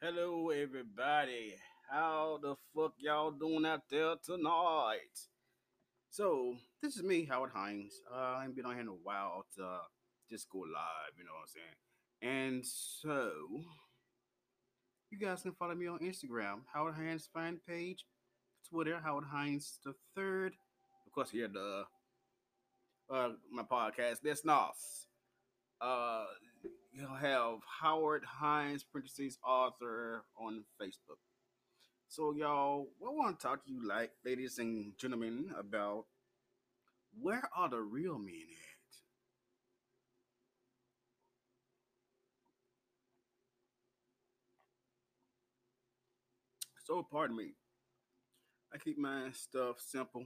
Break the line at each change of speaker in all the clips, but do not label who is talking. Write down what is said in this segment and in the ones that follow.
Hello, everybody. How the fuck y'all doing out there tonight? So, this is me, Howard Hines. Uh, I ain't been on here in a while to uh, just go live, you know what I'm saying? And so, you guys can follow me on Instagram, Howard Hines fan page, Twitter, Howard Hines the third. Of course, here the uh, my podcast, That's Nos. Uh, you'll have Howard Hines, parentheses author on Facebook. So, y'all, I want to talk to you, like, ladies and gentlemen, about where are the real men at? So, pardon me. I keep my stuff simple,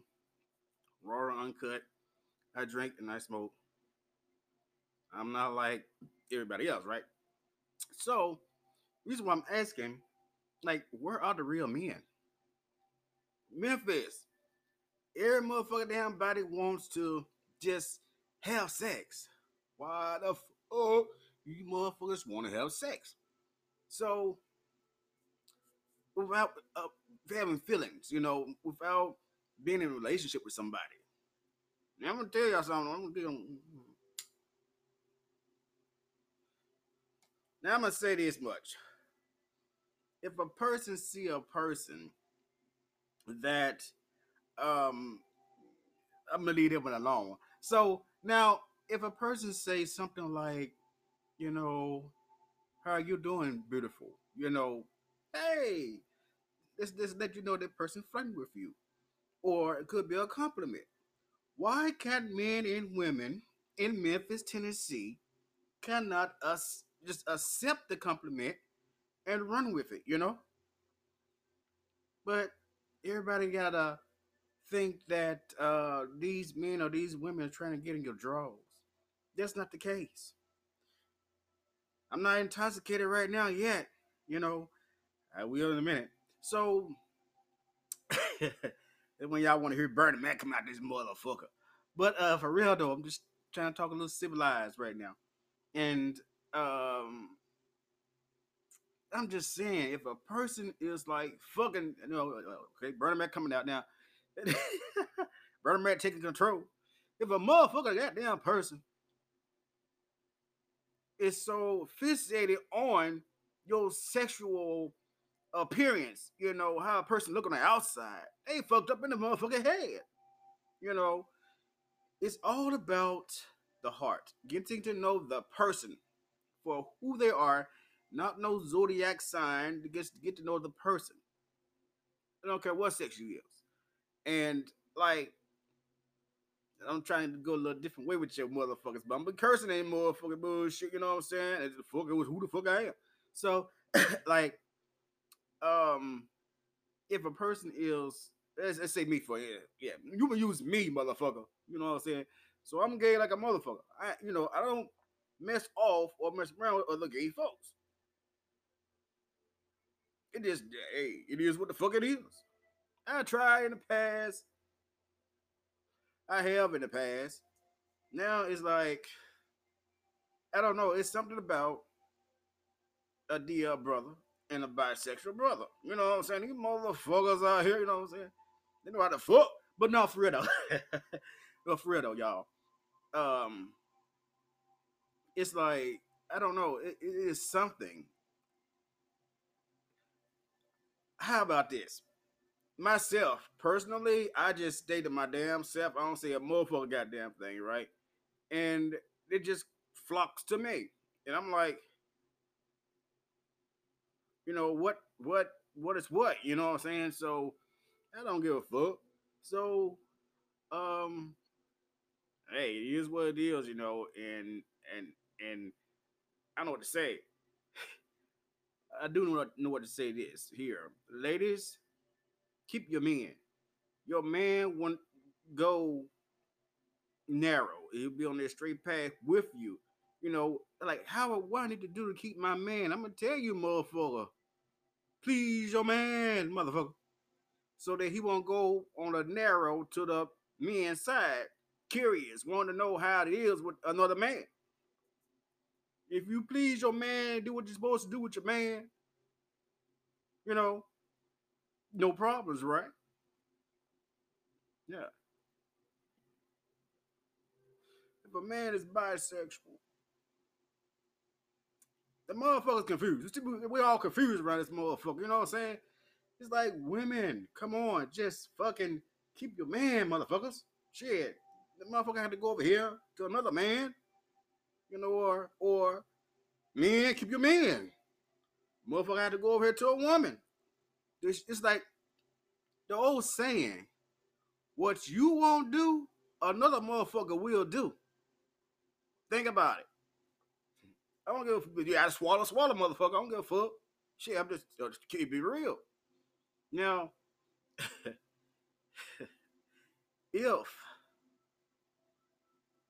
raw uncut. I drink and I smoke. I'm not like everybody else, right? So, reason why I'm asking, like, where are the real men? Memphis, every motherfucker damn body wants to just have sex. Why the fuck you motherfuckers want to have sex? So, without uh, having feelings, you know, without being in a relationship with somebody. Now, I'm gonna tell y'all something. I'm gonna tell you, Now I'm gonna say this much. If a person see a person that um I'm gonna leave them alone. So now if a person say something like, you know, how are you doing, beautiful? You know, hey, this this let you know that person flirting with you. Or it could be a compliment. Why can't men and women in Memphis, Tennessee cannot us just accept the compliment and run with it, you know? But everybody gotta think that uh, these men or these women are trying to get in your drawers. That's not the case. I'm not intoxicated right now yet, you know. I will in a minute. So, when y'all want to hear Bernie Mac come out this motherfucker. But uh, for real though, I'm just trying to talk a little civilized right now. And um I'm just saying, if a person is like fucking, you know, okay, Bernie Mac coming out now, Bernie Mac taking control. If a motherfucker, goddamn person, is so fixated on your sexual appearance, you know, how a person look on the outside, they fucked up in the motherfucking head. You know, it's all about the heart, getting to know the person for who they are, not no zodiac sign to get, to get to know the person. I don't care what sex you is. And like, I'm trying to go a little different way with your motherfuckers, but I'm cursing ain't motherfucking bullshit, you know what I'm saying? It's the fuck it was who the fuck I am. So like um if a person is let's, let's say me for yeah, yeah, you can use me, motherfucker. You know what I'm saying? So I'm gay like a motherfucker. I you know, I don't mess off or mess around with other gay folks. It just, hey, it is what the fuck it is. I tried in the past. I have in the past. Now it's like, I don't know. It's something about a DL brother and a bisexual brother. You know what I'm saying? These motherfuckers out here, you know what I'm saying? They know how to fuck. But not for real no, y'all. Um, it's like I don't know. It, it is something. How about this? Myself personally, I just stay to my damn self. I don't say a motherfucker goddamn thing, right? And it just flocks to me, and I'm like, you know what? What? What is what? You know what I'm saying? So I don't give a fuck. So, um, hey, it is what it is, you know, and and and I don't know what to say. I do know what, know what to say this here. Ladies, keep your man. Your man won't go narrow. He'll be on that straight path with you. You know, like how what I need to do to keep my man. I'm gonna tell you, motherfucker. Please your man, motherfucker. So that he won't go on a narrow to the men's side, curious, want to know how it is with another man. If you please your man, do what you're supposed to do with your man, you know, no problems, right? Yeah. If a man is bisexual, the motherfucker's confused. We're all confused around this motherfucker. You know what I'm saying? It's like women, come on, just fucking keep your man, motherfuckers. Shit, the motherfucker had to go over here to another man, you know, or or men, keep your man. Motherfucker had to go over here to a woman. It's, it's like the old saying, what you won't do, another motherfucker will do. Think about it. I don't give a fuck. You gotta swallow, swallow, motherfucker. I don't give a fuck. Shit, I'm just, just keep it real. Now, if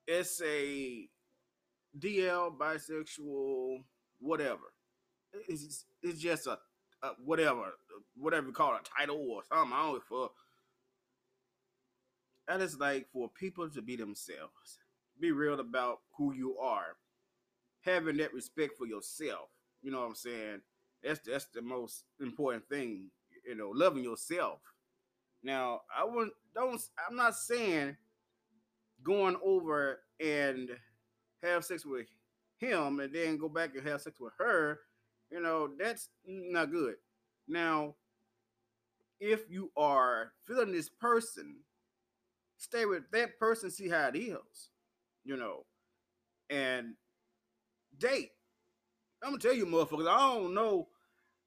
it's a DL, bisexual, whatever, it's, it's just a, a whatever, whatever you call it, a title or something. I don't a. That is like for people to be themselves. Be real about who you are. Having that respect for yourself. You know what I'm saying? That's that's the most important thing you know, loving yourself. Now, I wouldn't don't I'm not saying going over and have sex with him and then go back and have sex with her, you know, that's not good. Now, if you are feeling this person, stay with that person, see how it is, you know, and date. I'm gonna tell you, motherfuckers, I don't know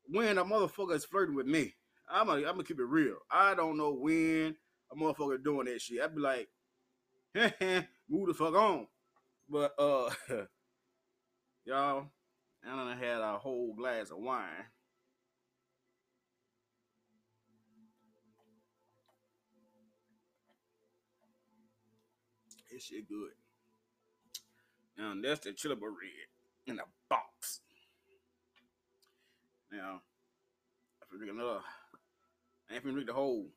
when a motherfucker is flirting with me. I'm gonna, I'm gonna keep it real. I don't know when a motherfucker doing that shit. I'd be like, move the fuck on. But uh, y'all, I done had a whole glass of wine. This shit good. Now that's the chillable red in a box. Now, if we drink another I ain't finna drink the whole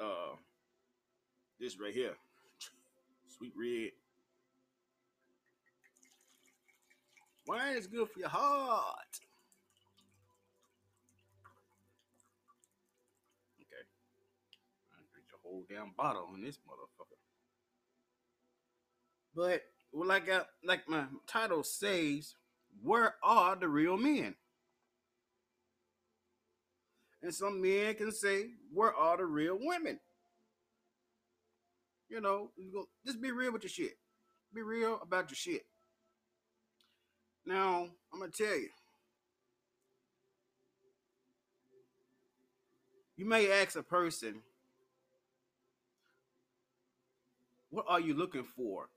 uh this right here. Sweet red. Wine is good for your heart. Okay. I drink the whole damn bottle on this motherfucker. But well, like I, like my title says, where are the real men? And some men can say, Where are the real women? You know, just be real with your shit. Be real about your shit. Now, I'm going to tell you. You may ask a person, What are you looking for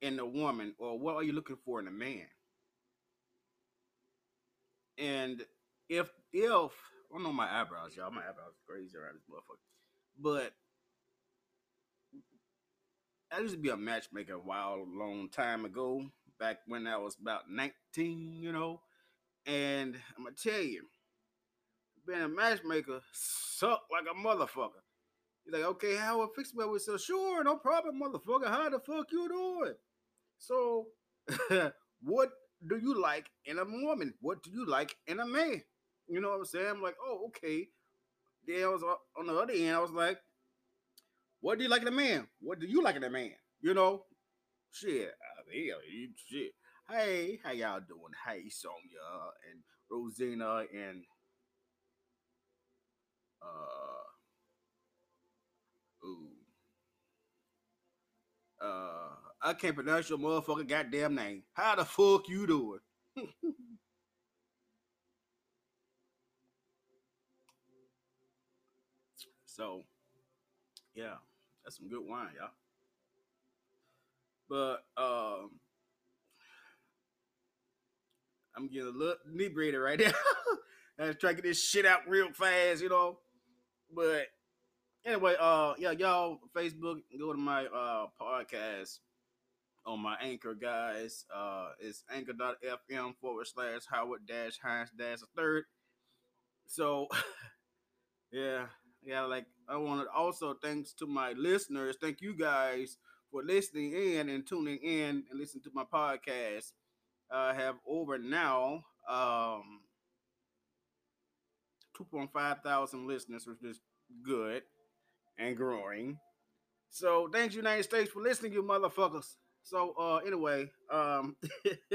in a woman, or what are you looking for in a man? And if if I don't know my eyebrows, y'all, my eyebrows crazy around this motherfucker, but I used to be a matchmaker a while, long time ago, back when I was about 19, you know. And I'm gonna tell you, being a matchmaker sucked like a motherfucker. He's like, okay, how I fix my with so sure, no problem, motherfucker. How the fuck you doing? So what do you like in a woman? What do you like in a man? You know what I'm saying? I'm like, oh, okay. Then I was uh, on the other end. I was like, what do you like in a man? What do you like in a man? You know, shit. Shit. Hey, how y'all doing? Hey, Sonia and Rosina and uh, ooh, uh, I can't pronounce your motherfucking goddamn name. How the fuck you doing? So, yeah, that's some good wine, y'all. But um, I'm getting a little inebriated right now. I'm trying to get this shit out real fast, you know. But anyway, uh, yeah, y'all, Facebook, go to my uh podcast on my anchor, guys. Uh, it's anchor.fm forward slash Howard dash Hines dash a third. So, yeah, yeah, like I want to also thanks to my listeners. Thank you guys for listening in and tuning in and listening to my podcast. I have over now um 2.5 thousand listeners, which is good and growing. So thanks United States for listening, you motherfuckers. So uh anyway, um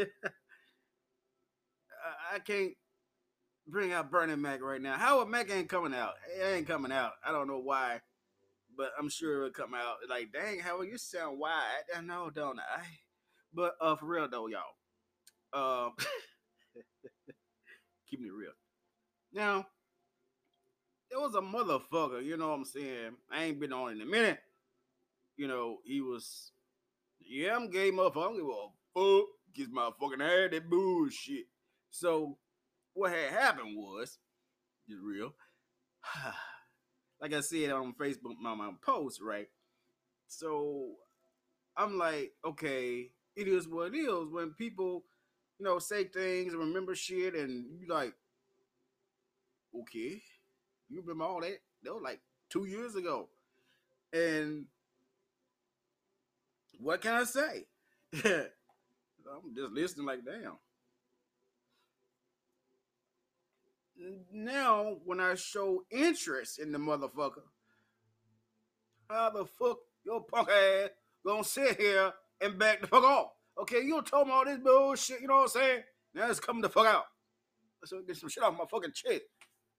I can't bring out Bernie Mac right now. Howard Mac ain't coming out. It ain't coming out. I don't know why, but I'm sure it'll come out. Like, dang, Howard, you sound wide. I know, don't I? But uh, for real though, y'all. Uh, keeping it real. Now, there was a motherfucker. You know what I'm saying? I ain't been on in a minute. You know, he was. Yeah, I'm gay motherfucker. I don't fuck. Kiss my fucking head. That bullshit. So what had happened was, is real. like I said on Facebook, my, my post, right? So I'm like, okay, it is what it is. When people, you know, say things and remember shit, and you like, okay, you remember all that? That was like two years ago, and what can I say? I'm just listening, like, damn. Now when I show interest in the motherfucker, how the fuck your punk ass gonna sit here and back the fuck off? Okay, you told me all this bullshit, you know what I'm saying? Now it's coming the fuck out. So get some shit off my fucking chest.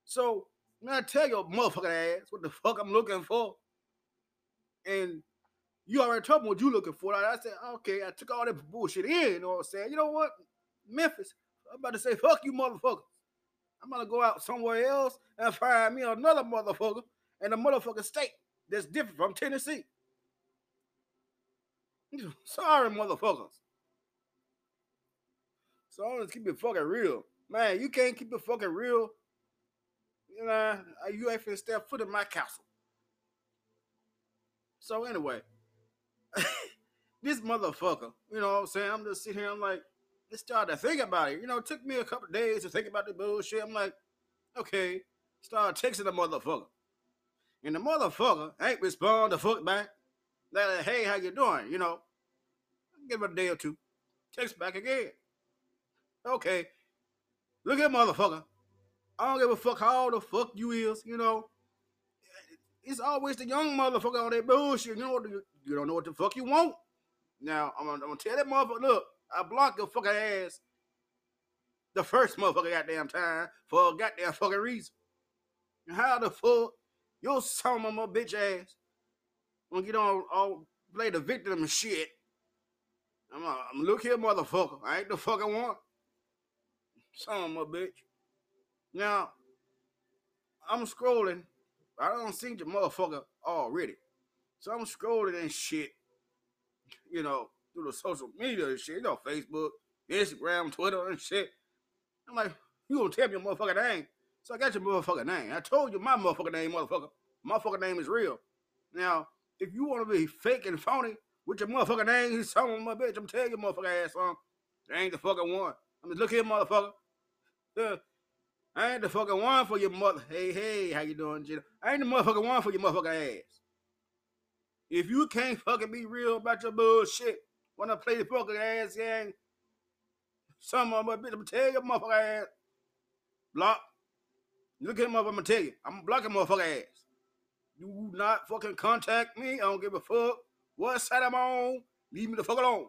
So now I tell your motherfucking ass what the fuck I'm looking for. And you already told me what you looking for. I said, okay, I took all that bullshit in, you know what I'm saying? You know what? Memphis, I'm about to say, fuck you motherfucker. I'm gonna go out somewhere else and find me another motherfucker in a motherfucking state that's different from Tennessee. Sorry, motherfuckers. So I'm gonna keep it fucking real. Man, you can't keep it fucking real. You know, uh, you ain't finna step foot in my castle. So anyway, this motherfucker, you know what I'm saying? I'm just sitting here, I'm like, just started to think about it. You know, it took me a couple days to think about the bullshit. I'm like, okay, start texting the motherfucker. And the motherfucker ain't respond the fuck back. Like, hey, how you doing? You know, give it a day or two. Text back again. Okay. Look at motherfucker. I don't give a fuck how the fuck you is, you know. It's always the young motherfucker on that bullshit. You know, you don't know what the fuck you want. Now, I'm gonna, I'm gonna tell that motherfucker, look, I blocked your fucking ass the first motherfucker goddamn time for a goddamn fucking reason. How the fuck your son of my bitch ass gonna get on all play the victim and shit? I'm, a, I'm look here, motherfucker. I ain't the fucking one. Son of my bitch. Now, I'm scrolling. I don't see your motherfucker already. So I'm scrolling and shit. You know, through the social media and shit, you know, Facebook, Instagram, Twitter, and shit. I'm like, you gonna tell me your motherfucking name? So I got your motherfucking name. I told you my motherfucking name, motherfucker. My fucking name is real. Now, if you want to be fake and phony with your motherfucking name, he's some my bitch. I'm telling you, motherfucking ass on. I ain't the fucking one. I'm just look here, motherfucker. Uh, I ain't the fucking one for your mother. Hey, hey, how you doing, Gina? I ain't the motherfucking one for your motherfucking ass. If you can't fucking be real about your bullshit, when I play the fucking ass gang. Some of my bitch, I'm tell you, motherfucker ass. Block. Look at him up, I'm gonna tell you. I'm blocking motherfucker ass. You not fucking contact me. I don't give a fuck what side I'm on. Leave me the fuck alone.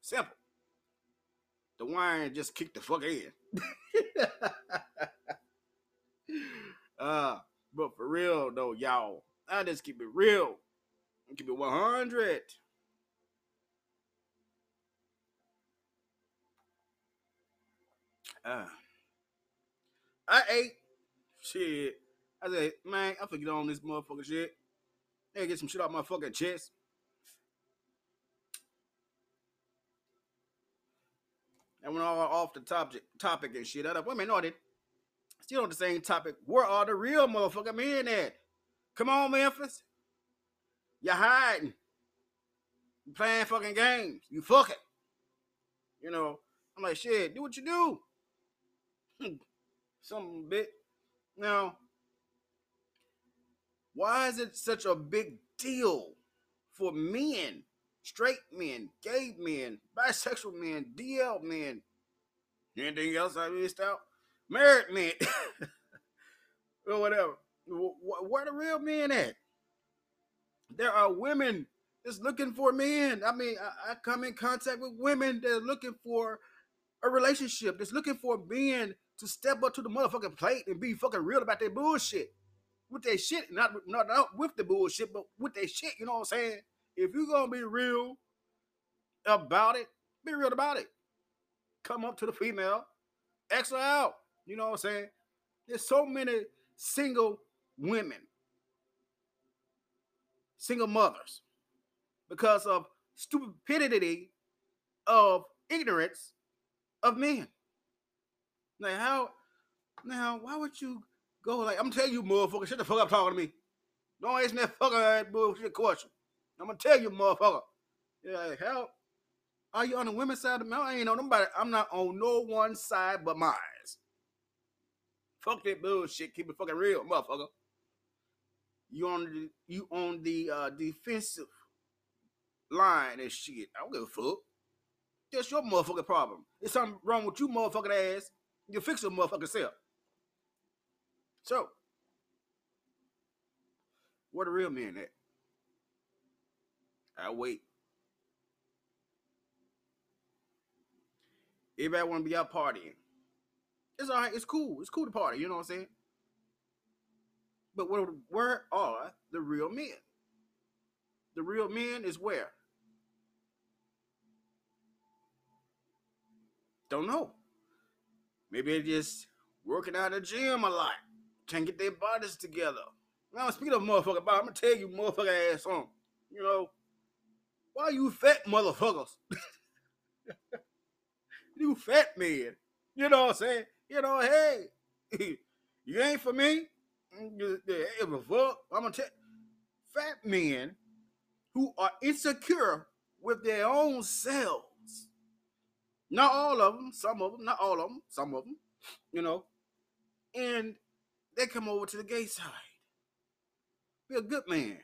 Simple. The wine just kicked the fuck in. uh, but for real though, y'all, I just keep it real. Keep it 100. Uh, I ate shit. I said, man, I forget on this motherfucking shit. Hey, get some shit off my fucking chest. I went all off the topic, topic and shit. I thought, wait a minute, no, I did. Still on the same topic. Where are the real motherfucking men at? Come on, Memphis. You're hiding. You playing fucking games. You fucking. You know, I'm like, shit, do what you do. Some bit. Now, why is it such a big deal for men, straight men, gay men, bisexual men, DL men, anything else I missed out? Married men. or whatever. Where the real men at? There are women that's looking for men. I mean, I, come in contact with women that are looking for a relationship, that's looking for men to step up to the motherfucking plate and be fucking real about their bullshit. With their shit, not, not, not with the bullshit, but with their shit, you know what I'm saying? If you're gonna be real about it, be real about it. Come up to the female, X her out. You know what I'm saying? There's so many single women, single mothers, because of stupidity of ignorance of men. Now, how now why would you go like I'm telling you, motherfucker, shut the fuck up talking to me. Don't ask me that fucking bullshit question. I'm gonna tell you, motherfucker. Yeah, hell. are you on the women's side of the mountain? I ain't on nobody. I'm not on no one side but mine. Fuck that bullshit. Keep it fucking real, motherfucker. You on the you on the uh, defensive line and shit. I don't give a fuck. That's your motherfucking problem. There's something wrong with you, motherfucking ass. You fix your motherfucking self. So, where the real men at? I wait. Everybody want to be out partying. It's all right. It's cool. It's cool to party. You know what I'm saying? But where, where are the real men? The real men is where? Don't know. Maybe they're just working out of the gym a lot. Can't get their bodies together. Now, speaking of motherfucker body, I'm gonna tell you motherfucker ass on. You know, why you fat motherfuckers? you fat men. You know what I'm saying? You know, hey, you ain't for me. Mm, I'm gonna tell fat men who are insecure with their own selves. Not all of them, some of them, not all of them, some of them, you know. And they come over to the gay side. Be a good man.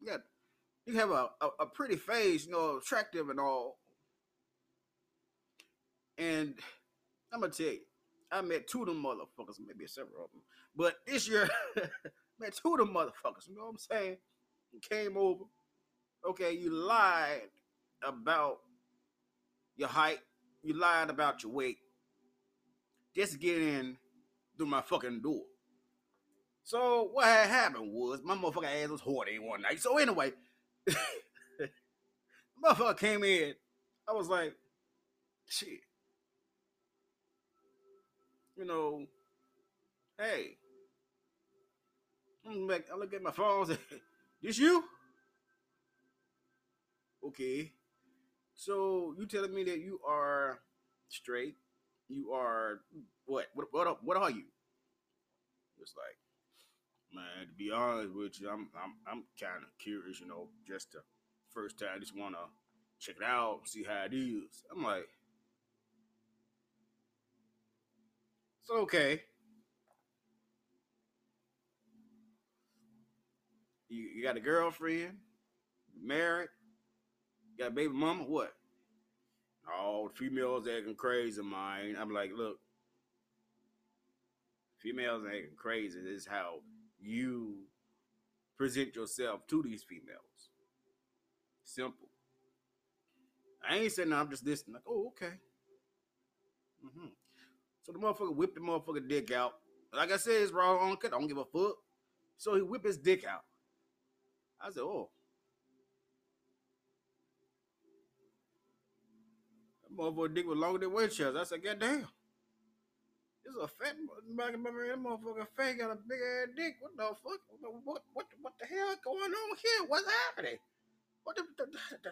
You got you have a, a, a pretty face, you know, attractive and all. And I'm gonna tell you, I met two of them motherfuckers, maybe several of them. But this year, met two of them motherfuckers. You know what I'm saying? Came over. Okay, you lied about your height. You lied about your weight. Just get in through my fucking door. So what had happened was my motherfucking ass was hoarding one night. So anyway, motherfucker came in. I was like, shit you know, hey, I'm like, I look at my phone and say, this you? Okay. So you telling me that you are straight? You are what? What what, what are you? It's like, man, to be honest with you, I'm I'm I'm kind of curious, you know, just the first time, I just wanna check it out, see how it is. I'm like, It's okay. You, you got a girlfriend, married, got baby mama, what? Oh, females acting crazy, man. I'm like, look, females acting crazy. This is how you present yourself to these females. Simple. I ain't saying no, I'm just listening. Like, oh, okay. Mm-hmm. So the motherfucker whipped the motherfucker dick out. Like I said, it's uncut. I don't give a fuck. So he whipped his dick out. I said, oh. Motherfucker dick was longer than Winchester. I said, God damn. This is a fat motherfucker. That motherfucker fat got a big ass dick. What the fuck? What, what, what, the hell going on here? What's happening? What the, the, the,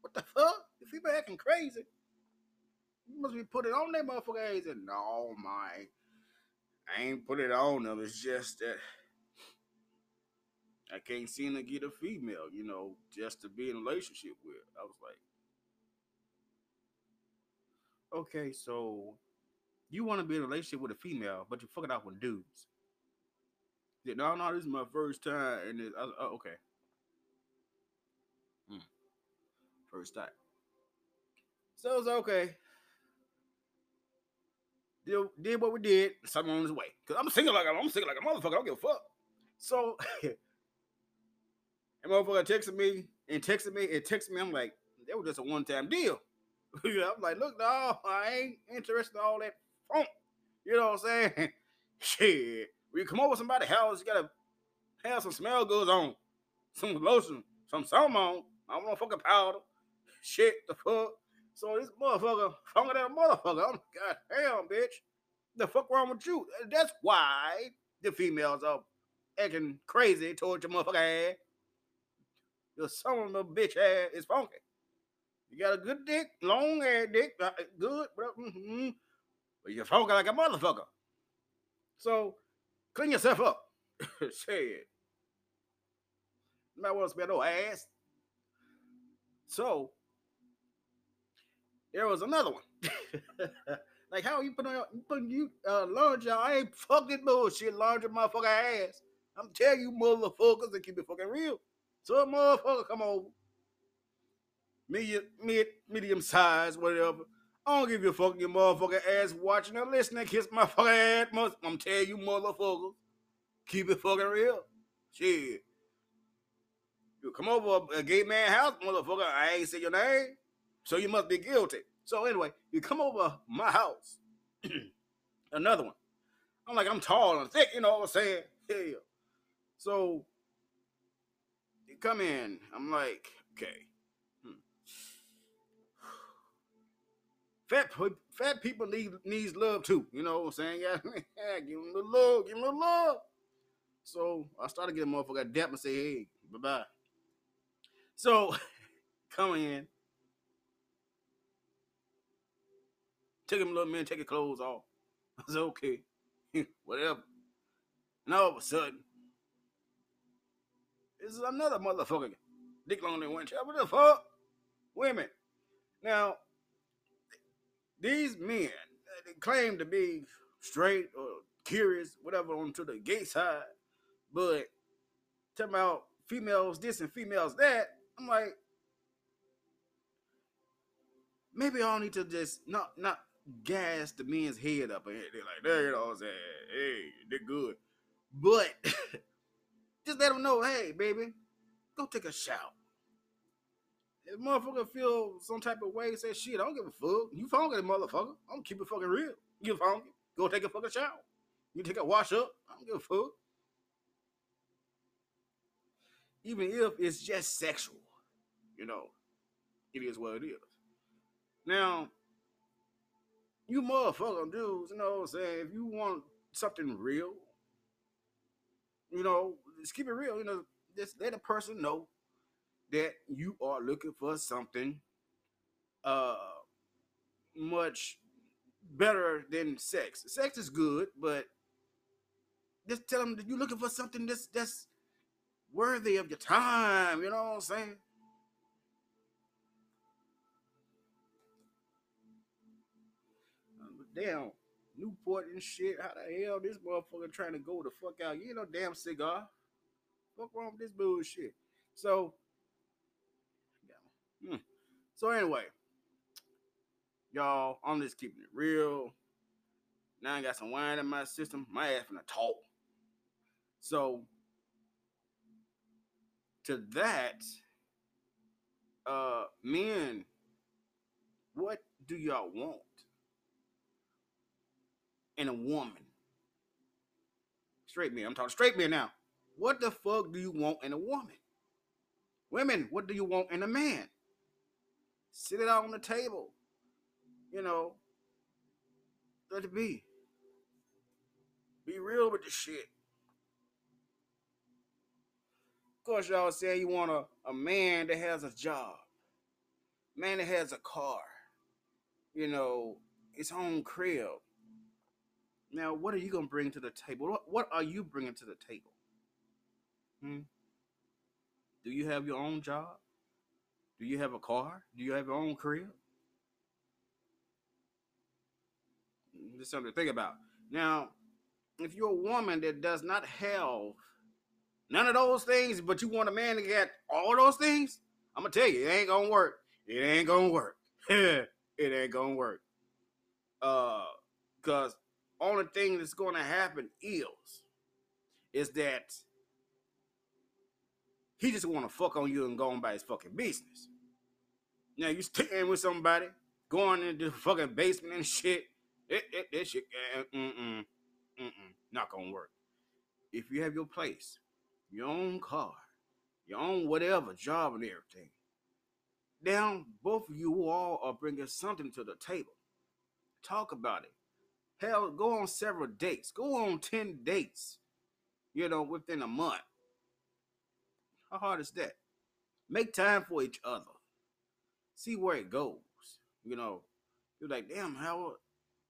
what the fuck? The female acting crazy. You must be putting on that motherfucker. He said, No, my, I ain't put it on them. It's just that I can't seem to get a female, you know, just to be in a relationship with. I was like, okay, so you want to be in a relationship with a female, but you're fucking out with dudes. Said, no, no, this is my first time, and it, I, oh, okay, hmm. first time. So it's okay. did, did what we did, something on his way. Cause I'm single like I'm single like a motherfucker. I don't give a fuck. So, and motherfucker texted me and texted me and texted me. I'm like, that was just a one time deal. I'm like, look, dog, I ain't interested in all that funk. You know what I'm saying? Shit, when you come over somebody's house, you gotta have some smell goods on, some lotion, some something on. I don't want fucking powder. Shit, the fuck. So this motherfucker, funky that motherfucker. I'm god damn, bitch. The fuck wrong with you? That's why the females are acting crazy towards your motherfucker ass. Your son of a bitch ass is funky. You got a good dick, long ass dick, uh, good, bro. Mm-hmm. But you're funky like a motherfucker. So clean yourself up. Say it. Might want to smell no ass. So there was another one. like how you put on you putting you uh laundry? I ain't fucking bullshit laundry motherfucker ass. I'm telling you motherfuckers to keep it fucking real. So a motherfucker come over. Medium, mid, medium size, whatever. I don't give you a fucking your motherfucking ass watching or listening. Kiss my fucking ass. I'm telling you motherfuckers. Keep it fucking real. Shit. You come over a gay man house, motherfucker. I ain't say your name. So you must be guilty. So anyway, you come over my house. Another one. I'm like, I'm tall and thick, you know what I'm saying? Yeah. So you come in. I'm like, okay. Fat fat people need needs love too. You know what I'm saying? Yeah, give them the love, give them the love. So I started getting motherfucker a dap and say, hey, bye bye. So come in. took him a little minute, take your clothes off. I said, okay, whatever. And all of a sudden, this is another motherfucker. Dick long than one. What the fuck? Women. Now, these men claim to be straight or curious, whatever, onto the gay side, but talking about females this and females that, I'm like, maybe I need to just not not gas the men's head up and they're like, there you know what I'm saying? Hey, they're good. But just let them know, hey, baby, go take a shower. If motherfucker feel some type of way, say shit, I don't give a fuck. You funky, motherfucker. I'm keep it fucking real. You funky. Go take a fucking shower. You take a wash up. I don't give a fuck. Even if it's just sexual, you know, it is what it is. Now, you motherfucking dudes, you know what I'm saying? If you want something real, you know, just keep it real. You know, just let a person know that you are looking for something uh much better than sex. Sex is good, but just tell them that you're looking for something that's that's worthy of your time. You know what I'm saying? damn Newport and shit. How the hell this motherfucker trying to go the fuck out? You know, damn cigar. Fuck wrong with this bullshit? So, Hmm. So anyway, y'all, I'm just keeping it real. Now I got some wine in my system. My ass finna talk. So, to that, uh, men, what do y'all want? in a woman. Straight men. I'm talking straight men now. What the fuck do you want in a woman? Women, what do you want in a man? Sit it out on the table. You know, let it be. Be real with the shit. Of course, y'all say you want a, a man that has a job, man that has a car, you know, his own crib, now, what are you going to bring to the table? What, what are you bringing to the table? Hmm? Do you have your own job? Do you have a car? Do you have your own crib? Just something to think about. Now, if you're a woman that does not have none of those things, but you want a man to get all those things, I'm gonna tell you, it ain't gonna work. It ain't gonna work. it ain't gonna work. Uh, Because only thing that's gonna happen is is that he just wanna fuck on you and go on by his fucking business. Now you staying with somebody, going into the fucking basement and shit. It, it, it shit, uh, mm-mm, mm-mm, not gonna work. If you have your place, your own car, your own whatever job and everything, now both of you all are bringing something to the table. Talk about it. Hell, go on several dates. Go on 10 dates, you know, within a month. How hard is that? Make time for each other. See where it goes. You know, you're like, damn, how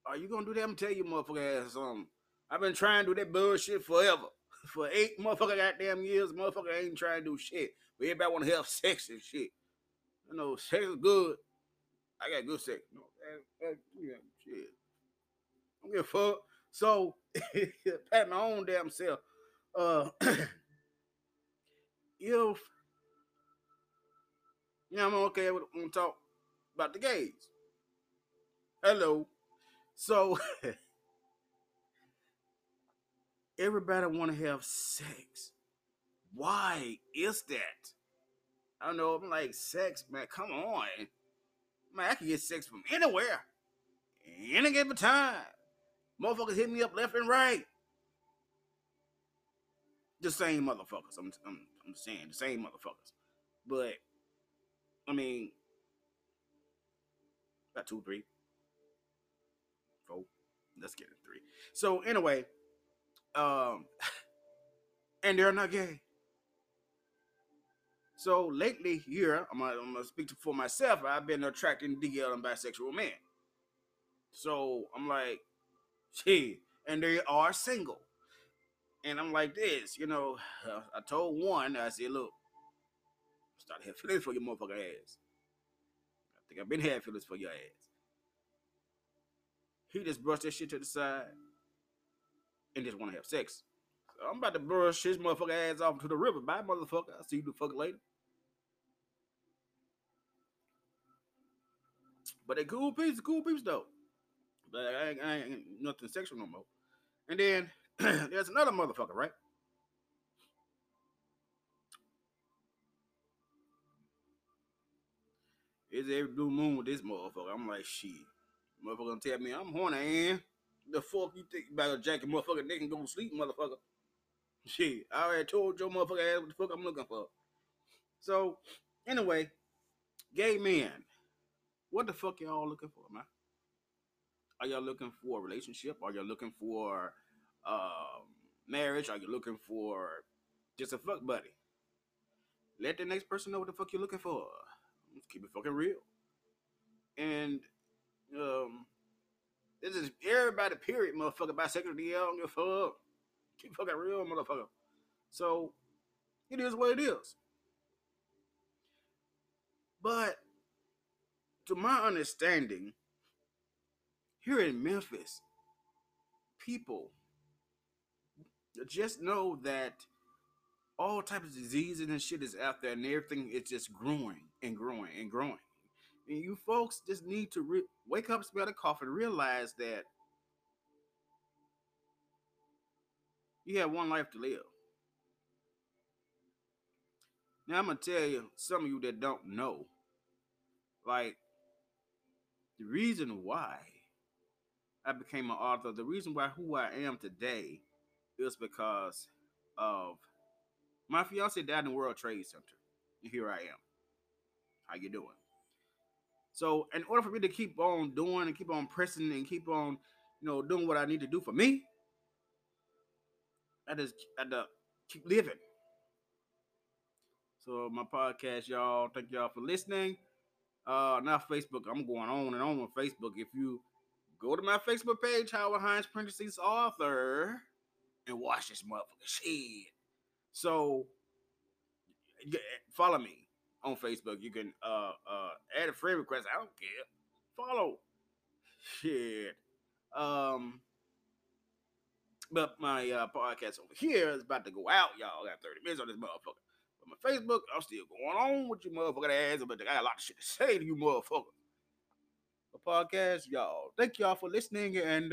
are you gonna do that? I'm tell you, motherfucker ass, um, I've been trying to do that bullshit forever. For eight motherfucker goddamn years, motherfucker ain't trying to do shit. But everybody wanna have sex and shit. You know, sex is good. I got good sex. And, yeah, shit. I don't give a fuck. So, pat my own damn self. Uh, if you know, I'm okay with when talk about the gays. Hello. So everybody want to have sex. Why is that? I don't know. I'm like, sex, man. Come on, man. I can get sex from anywhere, any given time. Motherfuckers hit me up left and right. The same motherfuckers. I'm, I'm, I'm saying the same motherfuckers. But I mean, about two, three, four. Let's get it three. So anyway, um, and they're not gay. So lately here, I'm gonna, I'm gonna speak for myself. I've been attracting DL and bisexual men. So I'm like, gee, and they are single. And I'm like this, you know. I told one, I said, look, start having feelings for your motherfucker ass. I think I've been having feelings for your ass. He just brushed that shit to the side and just want to have sex. So I'm about to brush his motherfucker ass off to the river. Bye, motherfucker. I'll see you the fuck later. But they cool peeps, cool peeps though. But I ain't, I ain't nothing sexual no more. And then there's another motherfucker, right? It's every blue moon with this motherfucker. I'm like, shit. Motherfucker gonna tell me I'm horny, the fuck you think about a jacket motherfucker They and go to sleep, motherfucker? Shit, I already told your motherfucker ass what the fuck I'm looking for. So, anyway, gay men, what the fuck y'all looking for, man? Are y'all looking for a relationship? Are y'all looking for um, marriage? Are you looking for just a fuck buddy? Let the next person know what the fuck you're looking for. Let's keep it fucking real. And um, this is everybody, period, motherfucker. Bisexual DL, don't give a fuck. Keep fucking real, motherfucker. So it is what it is. But to my understanding, here in Memphis, people just know that all types of diseases and shit is out there, and everything is just growing and growing and growing. And you folks just need to re- wake up, smell the coffee, and realize that you have one life to live. Now I'm gonna tell you some of you that don't know, like the reason why I became an author, the reason why who I am today is because of my fiance died in the World Trade Center. And here I am. How you doing? So, in order for me to keep on doing and keep on pressing and keep on, you know, doing what I need to do for me, I just had to keep living. So, my podcast, y'all, thank y'all for listening. Uh, now Facebook, I'm going on and on with Facebook. If you go to my Facebook page, Howard Hines Parentheses Author, and watch this motherfucker shit. So, follow me on Facebook. You can uh uh add a friend request. I don't care. Follow. Shit. Um but my uh, podcast over here is about to go out, y'all. I got 30 minutes on this motherfucker. But my Facebook, I'm still going on with you motherfucker ass, but I got a lot of shit to say to you motherfucker. The podcast, y'all. Thank y'all for listening and